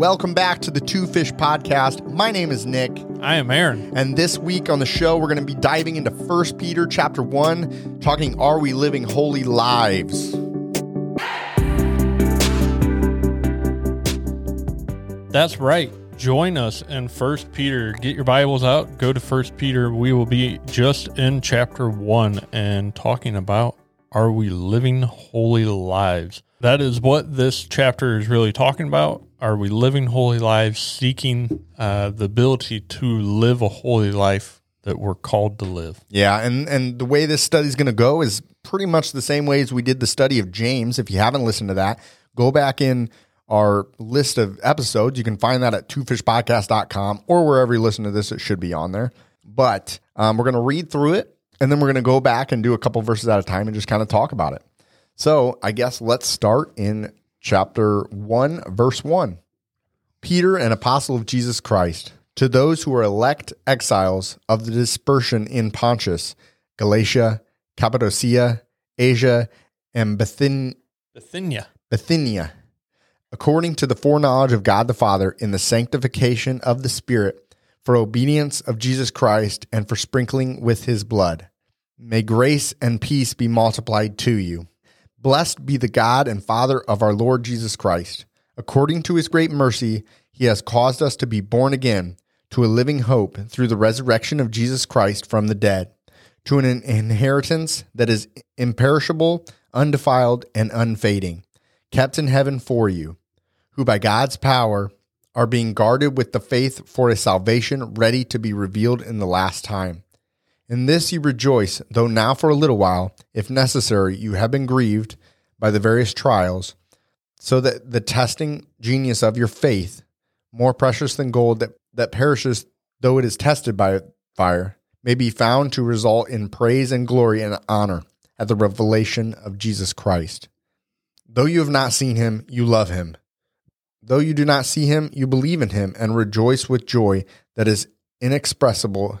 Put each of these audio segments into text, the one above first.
Welcome back to the Two Fish Podcast. My name is Nick, I am Aaron. and this week on the show we're going to be diving into 1 Peter chapter 1, talking are we living holy lives? That's right. Join us in First Peter. Get your Bibles out. Go to First Peter. We will be just in chapter one and talking about are we living holy lives? That is what this chapter is really talking about. Are we living holy lives, seeking uh, the ability to live a holy life that we're called to live? Yeah, and and the way this study is going to go is pretty much the same way as we did the study of James. If you haven't listened to that, go back in our list of episodes. You can find that at twofishpodcast.com or wherever you listen to this, it should be on there. But um, we're going to read through it and then we're going to go back and do a couple verses at a time and just kind of talk about it. So I guess let's start in chapter 1, verse 1. Peter, an apostle of Jesus Christ, to those who are elect exiles of the dispersion in Pontus, Galatia, Cappadocia, Asia, and Bithynia, Bithynia. Bithynia, according to the foreknowledge of God the Father, in the sanctification of the Spirit, for obedience of Jesus Christ, and for sprinkling with his blood. May grace and peace be multiplied to you. Blessed be the God and Father of our Lord Jesus Christ. According to his great mercy, he has caused us to be born again to a living hope through the resurrection of Jesus Christ from the dead, to an inheritance that is imperishable, undefiled, and unfading, kept in heaven for you, who by God's power are being guarded with the faith for a salvation ready to be revealed in the last time. In this you rejoice, though now for a little while, if necessary, you have been grieved by the various trials, so that the testing genius of your faith, more precious than gold that, that perishes though it is tested by fire, may be found to result in praise and glory and honor at the revelation of Jesus Christ. Though you have not seen him, you love him. Though you do not see him, you believe in him and rejoice with joy that is inexpressible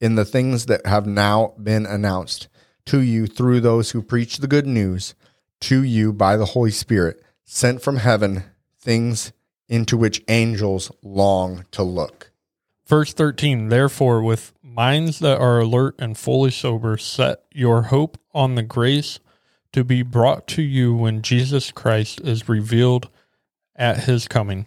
in the things that have now been announced to you through those who preach the good news to you by the Holy Spirit, sent from heaven, things into which angels long to look. Verse 13 Therefore, with minds that are alert and fully sober, set your hope on the grace to be brought to you when Jesus Christ is revealed at his coming.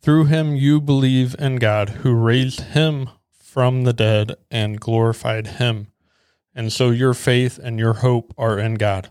Through him you believe in God, who raised him from the dead and glorified him. And so your faith and your hope are in God.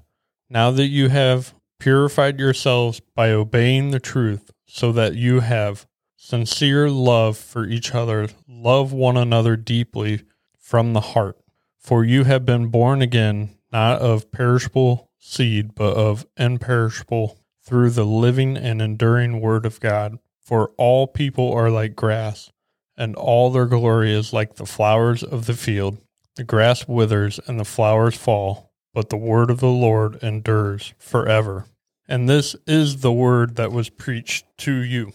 Now that you have purified yourselves by obeying the truth, so that you have sincere love for each other, love one another deeply from the heart. For you have been born again, not of perishable seed, but of imperishable, through the living and enduring word of God. For all people are like grass, and all their glory is like the flowers of the field. The grass withers and the flowers fall, but the word of the Lord endures forever. And this is the word that was preached to you.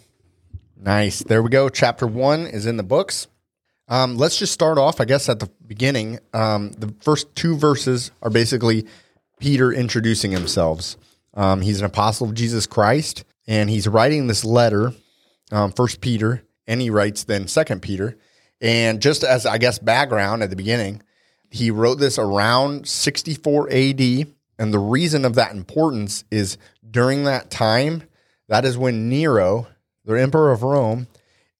Nice. There we go. Chapter one is in the books. Um, let's just start off, I guess, at the beginning. Um, the first two verses are basically Peter introducing himself. Um, he's an apostle of Jesus Christ, and he's writing this letter, um, First Peter, and he writes then Second Peter. And just as I guess background at the beginning, he wrote this around 64 AD, and the reason of that importance is during that time, that is when Nero, the emperor of Rome,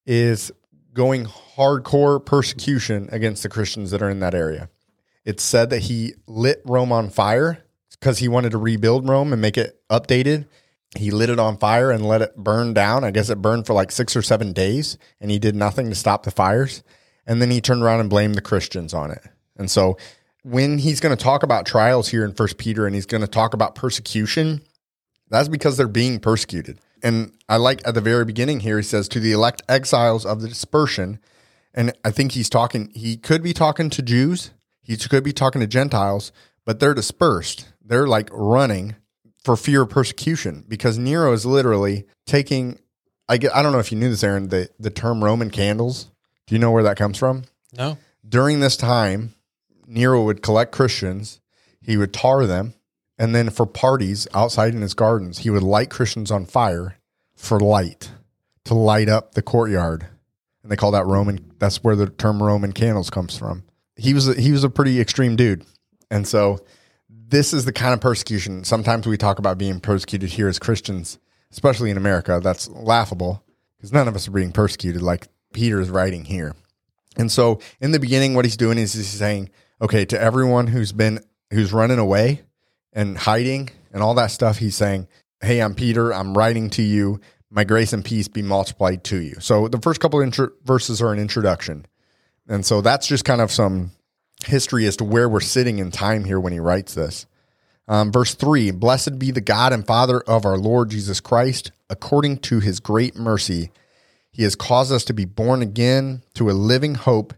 is going hardcore persecution against the Christians that are in that area. It's said that he lit Rome on fire because he wanted to rebuild Rome and make it updated. He lit it on fire and let it burn down. I guess it burned for like six or seven days, and he did nothing to stop the fires. And then he turned around and blamed the Christians on it. And so when he's going to talk about trials here in First Peter and he's going to talk about persecution, that's because they're being persecuted. And I like at the very beginning here, he says, to the elect exiles of the dispersion. And I think he's talking, he could be talking to Jews, he could be talking to Gentiles, but they're dispersed. They're like running for fear of persecution because Nero is literally taking, I, get, I don't know if you knew this, Aaron, the, the term Roman candles. Do you know where that comes from? No. During this time, Nero would collect Christians, he would tar them, and then for parties outside in his gardens, he would light Christians on fire for light to light up the courtyard. And they call that Roman. That's where the term Roman candles comes from. He was a, he was a pretty extreme dude, and so this is the kind of persecution. Sometimes we talk about being persecuted here as Christians, especially in America. That's laughable because none of us are being persecuted like Peter is writing here. And so in the beginning, what he's doing is he's saying, okay, to everyone who's been who's running away and hiding and all that stuff, he's saying, Hey, I'm Peter. I'm writing to you. My grace and peace be multiplied to you. So the first couple of intro- verses are an introduction. And so that's just kind of some history as to where we're sitting in time here when he writes this. Um, verse 3 Blessed be the God and Father of our Lord Jesus Christ, according to his great mercy. He has caused us to be born again to a living hope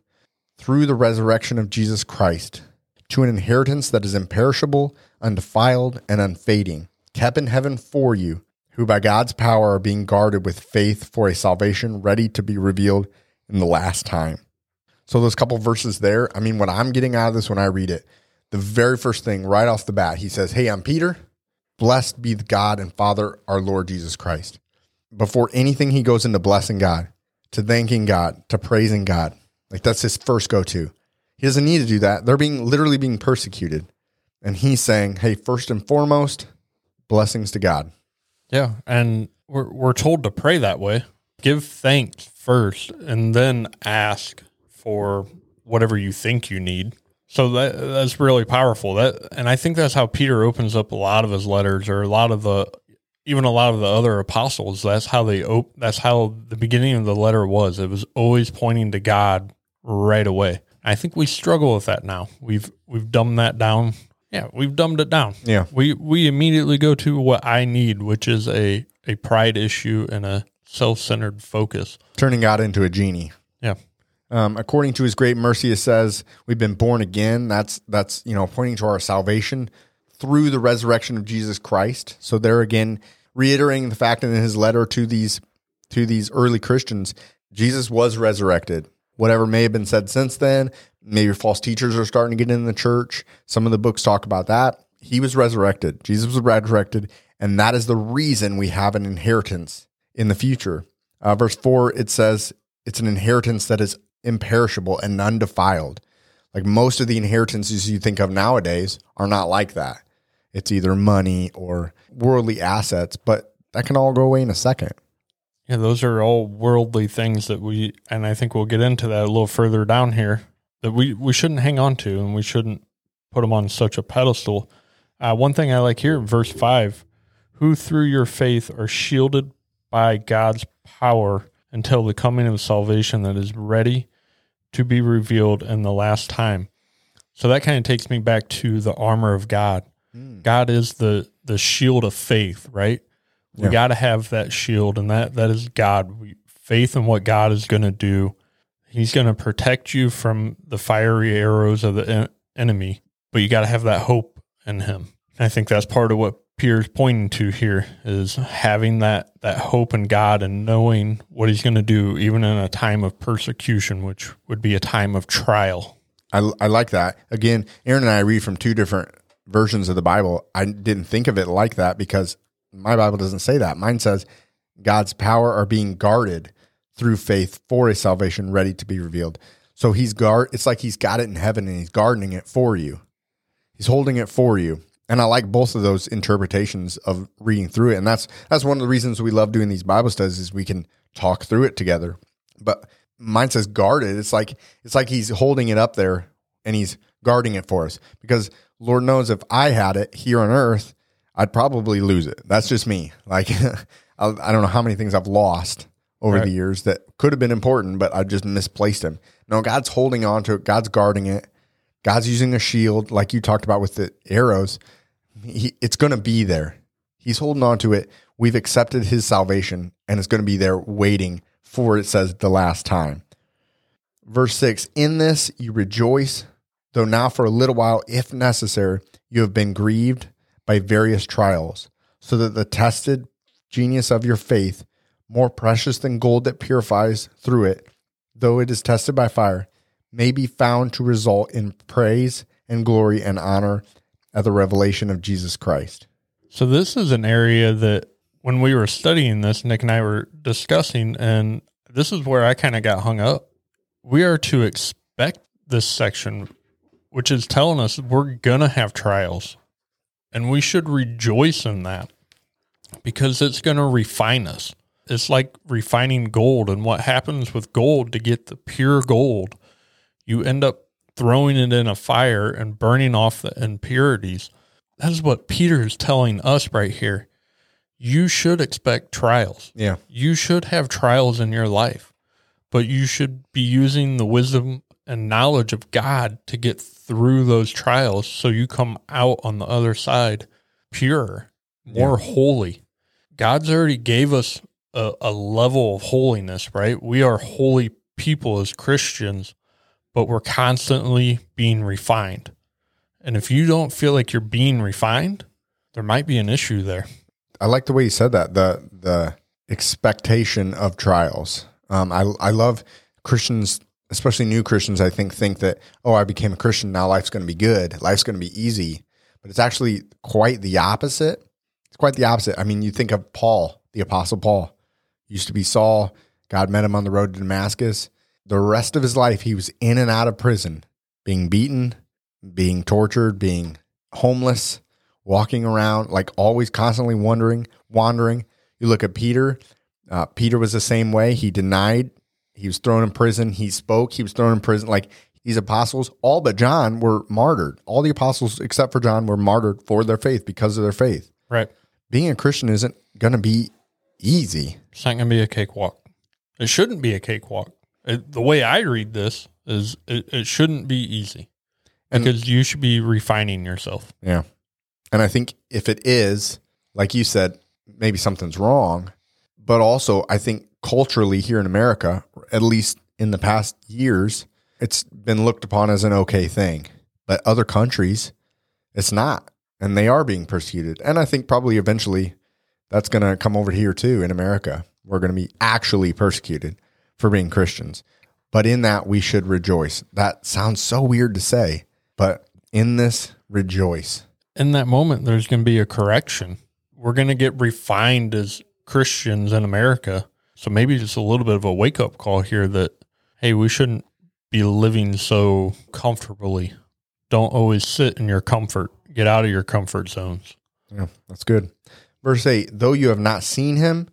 through the resurrection of Jesus Christ, to an inheritance that is imperishable, undefiled, and unfading, kept in heaven for you, who by God's power are being guarded with faith for a salvation ready to be revealed in the last time. So, those couple verses there, I mean, what I'm getting out of this when I read it, the very first thing right off the bat, he says, Hey, I'm Peter. Blessed be the God and Father, our Lord Jesus Christ. Before anything, he goes into blessing God, to thanking God, to praising God. Like that's his first go to. He doesn't need to do that. They're being literally being persecuted. And he's saying, hey, first and foremost, blessings to God. Yeah. And we're, we're told to pray that way. Give thanks first and then ask for whatever you think you need. So that that's really powerful. That and I think that's how Peter opens up a lot of his letters or a lot of the even a lot of the other apostles. That's how they op- that's how the beginning of the letter was. It was always pointing to God right away. I think we struggle with that now. We've we've dumbed that down. Yeah, we've dumbed it down. Yeah. We we immediately go to what I need, which is a a pride issue and a self-centered focus. Turning God into a genie. Yeah. Um, according to his great mercy, it says we've been born again. That's that's you know pointing to our salvation through the resurrection of Jesus Christ. So there again, reiterating the fact in his letter to these to these early Christians, Jesus was resurrected. Whatever may have been said since then, maybe false teachers are starting to get in the church. Some of the books talk about that. He was resurrected. Jesus was resurrected, and that is the reason we have an inheritance in the future. Uh, verse four, it says it's an inheritance that is imperishable and undefiled. Like most of the inheritances you think of nowadays are not like that. It's either money or worldly assets, but that can all go away in a second. Yeah, those are all worldly things that we, and I think we'll get into that a little further down here, that we, we shouldn't hang on to and we shouldn't put them on such a pedestal. Uh, one thing I like here, verse 5 who through your faith are shielded by God's power until the coming of salvation that is ready to be revealed in the last time. So that kind of takes me back to the armor of God. Mm. God is the the shield of faith, right? We yeah. got to have that shield, and that that is God. We, faith in what God is going to do. He's going to protect you from the fiery arrows of the en- enemy, but you got to have that hope in Him. I think that's part of what Peter's pointing to here is having that that hope in God and knowing what He's going to do, even in a time of persecution, which would be a time of trial. I, I like that. Again, Aaron and I read from two different versions of the Bible. I didn't think of it like that because my Bible doesn't say that. Mine says God's power are being guarded through faith for a salvation ready to be revealed. So he's guard. It's like he's got it in heaven and he's guarding it for you. He's holding it for you. And I like both of those interpretations of reading through it. And that's that's one of the reasons we love doing these Bible studies is we can talk through it together. But mine says guarded. It's like it's like he's holding it up there and he's guarding it for us. Because Lord knows if I had it here on earth, I'd probably lose it. That's just me. Like I don't know how many things I've lost over right. the years that could have been important, but I just misplaced them. No, God's holding on to it. God's guarding it. God's using a shield, like you talked about with the arrows. He, it's going to be there. He's holding on to it. We've accepted his salvation, and it's going to be there waiting for, it says, the last time. Verse 6 In this you rejoice, though now for a little while, if necessary, you have been grieved by various trials, so that the tested genius of your faith, more precious than gold that purifies through it, though it is tested by fire, may be found to result in praise and glory and honor at the revelation of Jesus Christ. So, this is an area that when we were studying this, Nick and I were discussing, and this is where I kind of got hung up. We are to expect this section, which is telling us we're going to have trials, and we should rejoice in that because it's going to refine us. It's like refining gold. And what happens with gold to get the pure gold, you end up throwing it in a fire and burning off the impurities. That is what Peter is telling us right here. You should expect trials. Yeah. You should have trials in your life, but you should be using the wisdom and knowledge of God to get through those trials so you come out on the other side pure, more yeah. holy. God's already gave us a, a level of holiness, right? We are holy people as Christians, but we're constantly being refined. And if you don't feel like you're being refined, there might be an issue there. I like the way you said that. The the expectation of trials. Um, I I love Christians, especially new Christians. I think think that oh, I became a Christian now. Life's going to be good. Life's going to be easy. But it's actually quite the opposite. It's quite the opposite. I mean, you think of Paul, the Apostle Paul, used to be Saul. God met him on the road to Damascus. The rest of his life, he was in and out of prison, being beaten, being tortured, being homeless, walking around, like always constantly wondering, wandering. You look at Peter. Uh, Peter was the same way. He denied. He was thrown in prison. He spoke. He was thrown in prison. Like these apostles, all but John were martyred. All the apostles, except for John, were martyred for their faith because of their faith. Right being a Christian isn't going to be easy. It's not going to be a cakewalk. It shouldn't be a cakewalk. It, the way I read this is it, it shouldn't be easy because you should be refining yourself. Yeah. And I think if it is, like you said, maybe something's wrong. But also, I think culturally here in America, at least in the past years, it's been looked upon as an okay thing. But other countries, it's not and they are being persecuted. And I think probably eventually that's going to come over here too in America. We're going to be actually persecuted for being Christians. But in that, we should rejoice. That sounds so weird to say, but in this, rejoice. In that moment, there's going to be a correction. We're going to get refined as Christians in America. So maybe just a little bit of a wake up call here that, hey, we shouldn't be living so comfortably. Don't always sit in your comfort Get out of your comfort zones. Yeah, that's good. Verse 8 Though you have not seen him,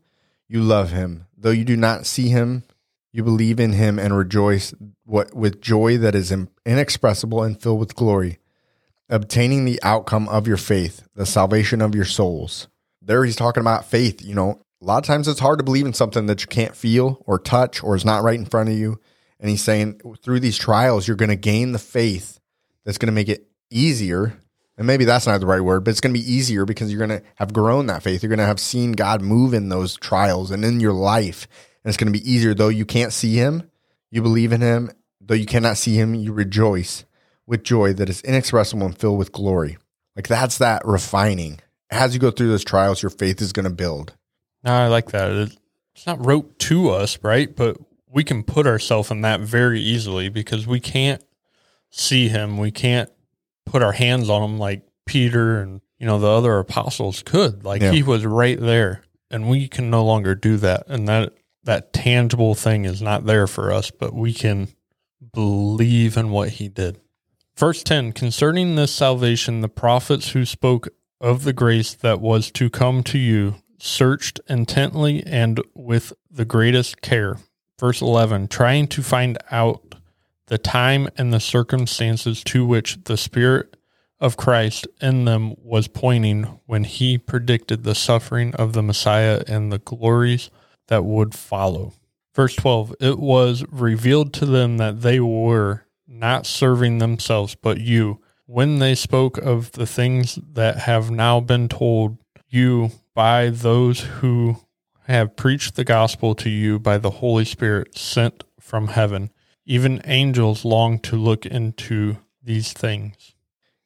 you love him. Though you do not see him, you believe in him and rejoice what, with joy that is inexpressible and filled with glory, obtaining the outcome of your faith, the salvation of your souls. There he's talking about faith. You know, a lot of times it's hard to believe in something that you can't feel or touch or is not right in front of you. And he's saying through these trials, you're going to gain the faith that's going to make it easier and maybe that's not the right word, but it's going to be easier because you're going to have grown that faith. You're going to have seen God move in those trials and in your life. And it's going to be easier, though you can't see him, you believe in him. Though you cannot see him, you rejoice with joy that is inexpressible and filled with glory. Like that's that refining. as you go through those trials, your faith is going to build. No, I like that. It's not wrote to us, right? But we can put ourselves in that very easily because we can't see him. We can't put our hands on him like Peter and you know the other apostles could. Like Yeah. he was right there, and we can no longer do that. And that that tangible thing is not there for us, but we can believe in what he did. Verse 10 Concerning this salvation, the prophets who spoke of the grace that was to come to you searched intently and with the greatest care. Verse 11 Trying to find out the time and the circumstances to which the Spirit of Christ in them was pointing when he predicted the suffering of the Messiah and the glories that would follow. Verse 12 It was revealed to them that they were not serving themselves, but you, when they spoke of the things that have now been told you by those who have preached the gospel to you by the Holy Spirit sent from heaven. Even angels long to look into these things.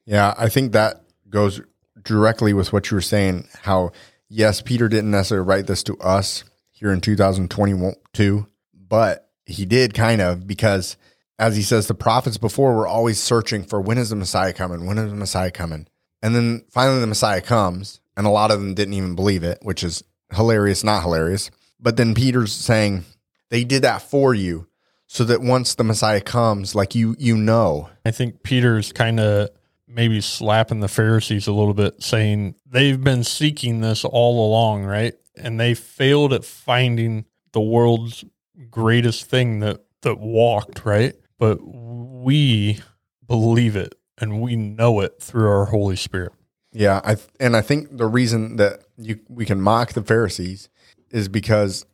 Yeah, I think that goes directly with what you were saying. How, yes, Peter didn't necessarily write this to us here in 2022, but he did kind of because, as he says, the prophets before were always searching for when is the Messiah coming? When is the Messiah coming? And then finally the Messiah comes, and a lot of them didn't even believe it, which is hilarious, not hilarious. But then Peter's saying, they did that for you so that once the Messiah comes, like you, you know, I think Peter's kind of maybe slapping the Pharisees a little bit, saying they've been seeking this all along, right? And they failed at finding the world's greatest thing that that walked, right? But we believe it and we know it through our Holy Spirit. Yeah, I and I think the reason that you we can mock the Pharisees is because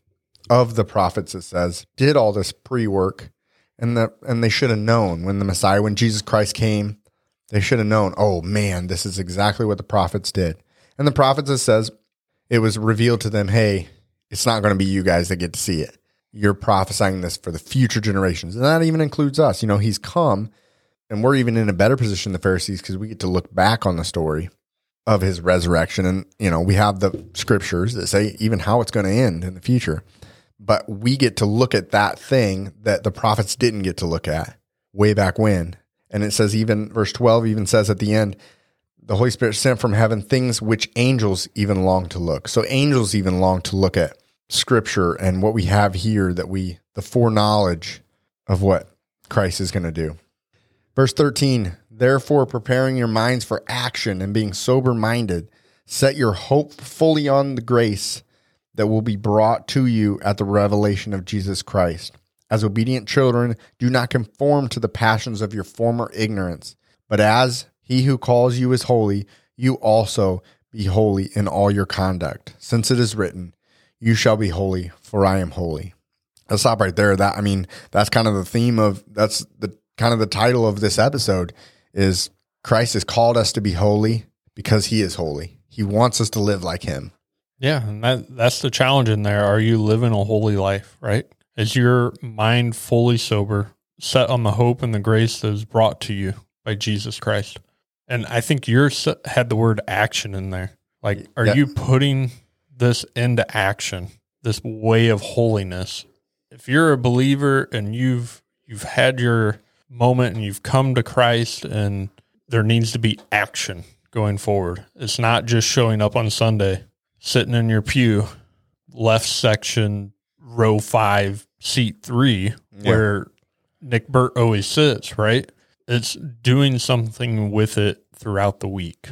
of the prophets it says did all this pre-work and that and they should have known when the Messiah when Jesus Christ came they should have known oh man this is exactly what the prophets did and the prophets it says it was revealed to them hey it's not going to be you guys that get to see it you're prophesying this for the future generations and that even includes us you know he's come and we're even in a better position than the Pharisees because we get to look back on the story of his resurrection. And, you know, we have the scriptures that say even how it's going to end in the future. But we get to look at that thing that the prophets didn't get to look at way back when. And it says, even verse 12 even says at the end, the Holy Spirit sent from heaven things which angels even long to look. So angels even long to look at scripture and what we have here that we, the foreknowledge of what Christ is going to do. Verse 13, therefore, preparing your minds for action and being sober minded, set your hope fully on the grace that will be brought to you at the revelation of Jesus Christ. As obedient children, do not conform to the passions of your former ignorance, but as he who calls you is holy, you also be holy in all your conduct, since it is written, You shall be holy, for I am holy. I'll stop right there. That I mean, that's kind of the theme of that's the kind of the title of this episode is Christ has called us to be holy because he is holy. He wants us to live like him. Yeah, and that that's the challenge in there. Are you living a holy life, right? Is your mind fully sober, set on the hope and the grace that is brought to you by Jesus Christ? And I think yours had the word action in there. Like, are Yeah. you putting this into action? This way of holiness. If you're a believer and you've you've had your moment and you've come to Christ and there needs to be action going forward. It's not just showing up on Sunday, sitting in your pew, left section, row five, seat three, Yeah. where Nick Burt always sits, right? It's doing something with it throughout the week.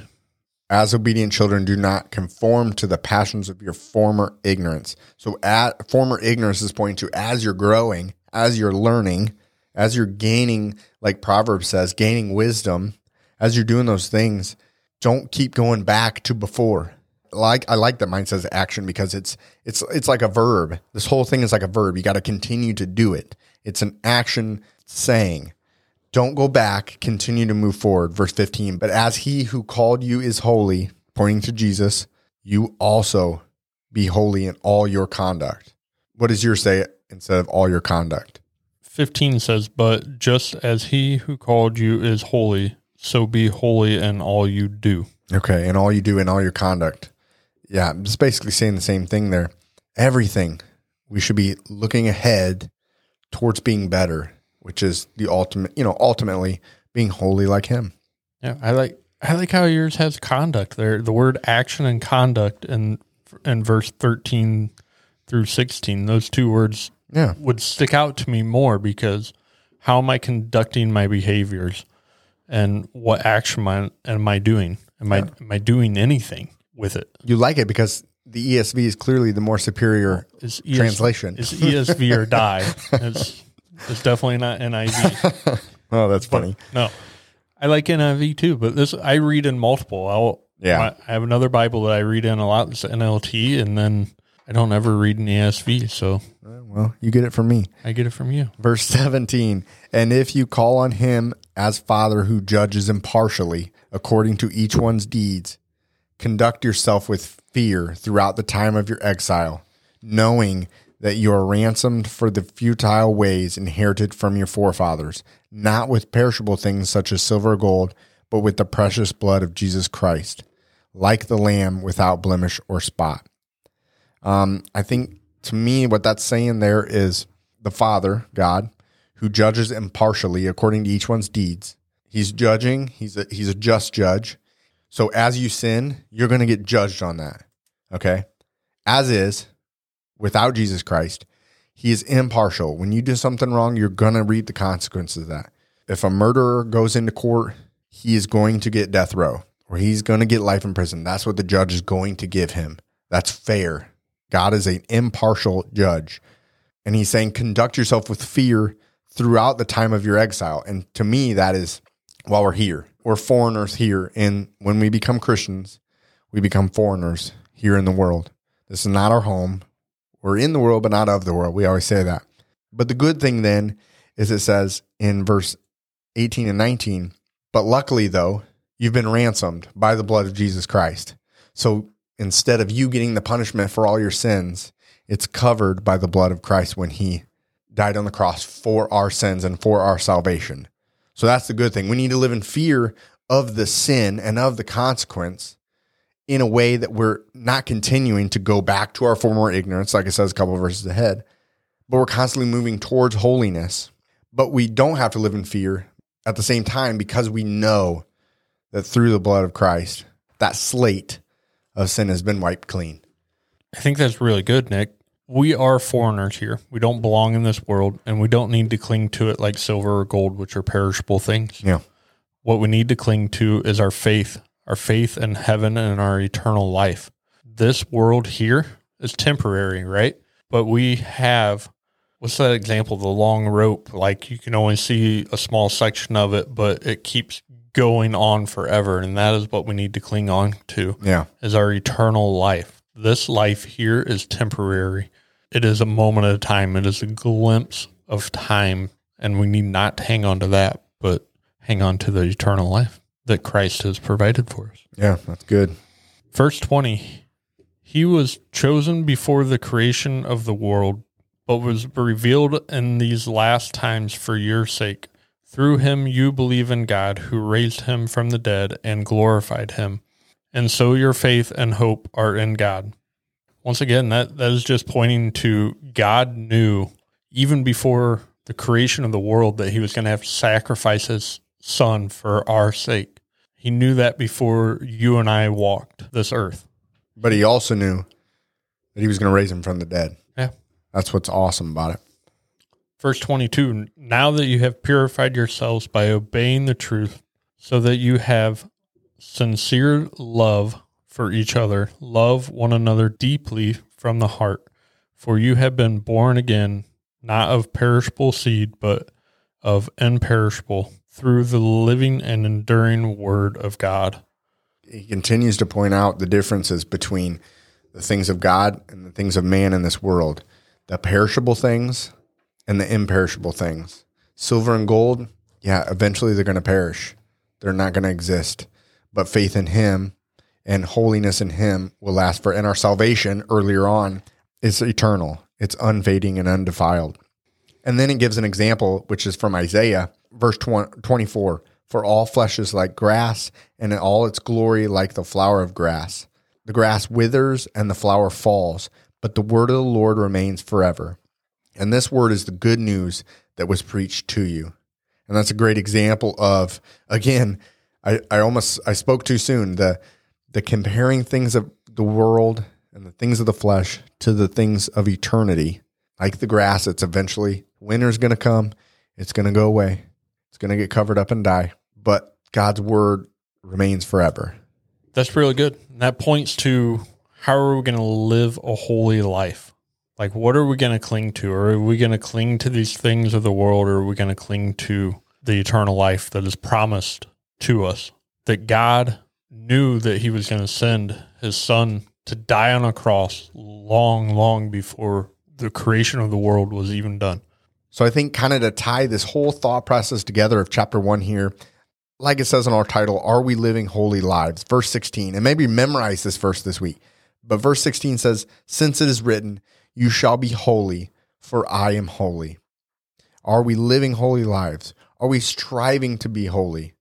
As obedient children, do not conform to the passions of your former ignorance. So, at former ignorance is pointing to as you're growing, as you're learning, as you're gaining, like Proverbs says, gaining wisdom, as you're doing those things, don't keep going back to before. Like I like that mine says action because it's it's it's like a verb. This whole thing is like a verb. You got to continue to do it. It's an action saying. Don't go back, continue to move forward. Verse 15. But as he who called you is holy, pointing to Jesus, you also be holy in all your conduct. What does yours say instead of all your conduct? 15 says, But just as he who called you is holy, so be holy in all you do. Okay, and all you do in all your conduct. Yeah, I'm basically saying the same thing there. Everything we should be looking ahead towards being better, which is the ultimate, you know, ultimately being holy like him. Yeah, I like I like how yours has conduct there. The word action and conduct in in verse 13 through 16, those two words Yeah. would stick out to me more because how am I conducting my behaviors and what action am I, am I doing? Am I am I doing anything with it? You like it because the ESV is clearly the more superior Is ES, translation. is ESV or die? It's, it's definitely not NIV. oh, that's funny. No, I like NIV too, but this I read in multiple. I'll Yeah. I have another Bible that I read in a lot. It's NLT, and then I don't ever read an ESV, so uh, Well, you get it from me. I get it from you. Verse 17, and if you call on him as Father who judges impartially according to each one's deeds, conduct yourself with fear throughout the time of your exile, knowing that you are ransomed for the futile ways inherited from your forefathers, not with perishable things such as silver or gold, but with the precious blood of Jesus Christ, like the lamb without blemish or spot. Um, I think to me, what that's saying there is the Father, God, who judges impartially according to each one's deeds. He's judging. He's a, he's a just judge. So as you sin, you're going to get judged on that. Okay. As is, without Jesus Christ, he is impartial. When you do something wrong, you're going to reap the consequences of that. If a murderer goes into court, he is going to get death row or he's going to get life in prison. That's what the judge is going to give him. That's fair. God is an impartial judge. And he's saying, conduct yourself with fear throughout the time of your exile. And to me, that is while we're here. We're foreigners here. And when we become Christians, we become foreigners here in the world. This is not our home. We're in the world, but not of the world. We always say that. But the good thing then is it says in verse 18 and 19, but luckily, though, you've been ransomed by the blood of Jesus Christ. So instead of you getting the punishment for all your sins, it's covered by the blood of Christ when he died on the cross for our sins and for our salvation. So that's the good thing. We need to live in fear of the sin and of the consequence in a way that we're not continuing to go back to our former ignorance, like it says a couple of verses ahead, but we're constantly moving towards holiness. But we don't have to live in fear at the same time because we know that through the blood of Christ, that slate of sin has been wiped clean. I think that's really good, Nick. We are foreigners here. We don't belong in this world, and we don't need to cling to it like silver or gold, which are perishable things. Yeah. What we need to cling to is our faith, our faith in heaven and our eternal life. This world here is temporary, right? But we have what's that example? The long rope, like you can only see a small section of it, but it keeps going on forever. And that is what we need to cling on to Yeah. is our eternal life. This life here is temporary. It is a moment of time. It is a glimpse of time. And we need not to hang on to that, but hang on to the eternal life that Christ has provided for us. Yeah. That's good. Verse 20 He was chosen before the creation of the world, but was revealed in these last times for your sake. Through him you believe in God, who raised him from the dead and glorified him. And so your faith and hope are in God. Once again, that, that is just pointing to God knew even before the creation of the world that he was going to have to sacrifice his son for our sake. He knew that before you and I walked this earth. But he also knew that he was going to raise him from the dead. Yeah. That's what's awesome about it. Verse 22 Now that you have purified yourselves by obeying the truth, so that you have sincere love for each other, love one another deeply from the heart. For you have been born again, not of perishable seed, but of imperishable, through the living and enduring word of God. He continues to point out the differences between the things of God and the things of man in this world the perishable things and the imperishable things. Silver and gold, yeah, eventually they're going to perish. They're not going to exist. But faith in Him and holiness in Him will last for, and our salvation earlier on is eternal, it's unfading and undefiled. And then it gives an example, which is from Isaiah, verse 20, 24. For all flesh is like grass, and in all its glory like the flower of grass. The grass withers and the flower falls, but the word of the Lord remains forever. And this word is the good news that was preached to you. And that's a great example of, again, I, I almost I spoke too soon. The the comparing things of the world and the things of the flesh to the things of eternity. Like the grass, it's eventually winter's gonna come, it's gonna go away, it's gonna get covered up and die but God's word remains forever. That's really good. And that points to how are we going to live a holy life? Like, what are we going to cling to? Are we going to cling to these things of the world, or are we going to cling to the eternal life that is promised to us? That God knew that He was going to send His Son to die on a cross long, long before the creation of the world was even done. So, I think kind of to tie this whole thought process together of chapter one here, like it says in our title, Are We Living Holy Lives? Verse 16. And maybe memorize this verse this week. But verse 16 says, Since it is written, You shall be holy, for I am holy. Are we living holy lives? Are we striving to be holy?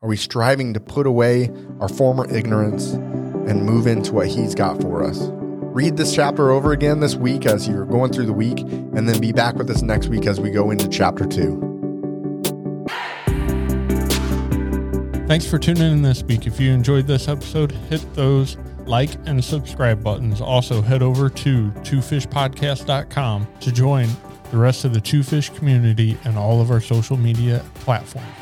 Are we striving to put away our former ignorance and move into what He's got for us? Read this chapter over again this week as you're going through the week, and then be back with us next week as we go into chapter 2. Thanks for tuning in this week. If you enjoyed this episode, hit those like and subscribe buttons. Also, head over to twofishpodcast.com to join the rest of the Two Fish community and all of our social media platforms.